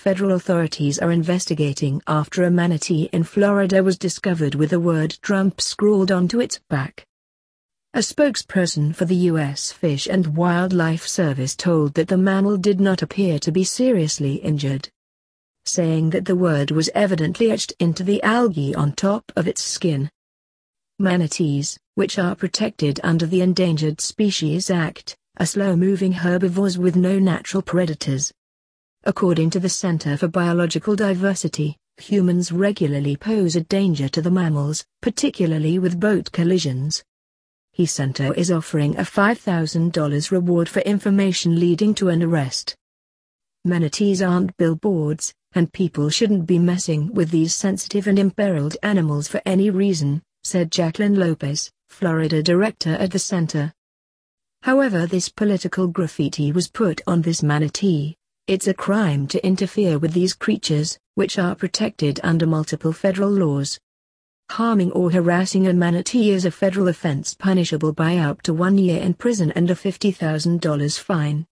Federal authorities are investigating after a manatee in Florida was discovered with the word Trump scrawled onto its back. A spokesperson for the U.S. Fish and Wildlife Service told that the mammal did not appear to be seriously injured, saying that the word was evidently etched into the algae on top of its skin. Manatees, which are protected under the Endangered Species Act, are slow-moving herbivores with no natural predators. According to the Center for Biological Diversity, humans regularly pose a danger to the mammals, particularly with boat collisions. He Center is offering a $5,000 reward for information leading to an arrest. Manatees aren't billboards, and people shouldn't be messing with these sensitive and imperiled animals for any reason, said Jacqueline Lopez, Florida director at the center. However this political graffiti was put on this manatee, it's a crime to interfere with these creatures, which are protected under multiple federal laws. Harming or harassing a manatee is a federal offense punishable by up to one year in prison and a $50,000 fine.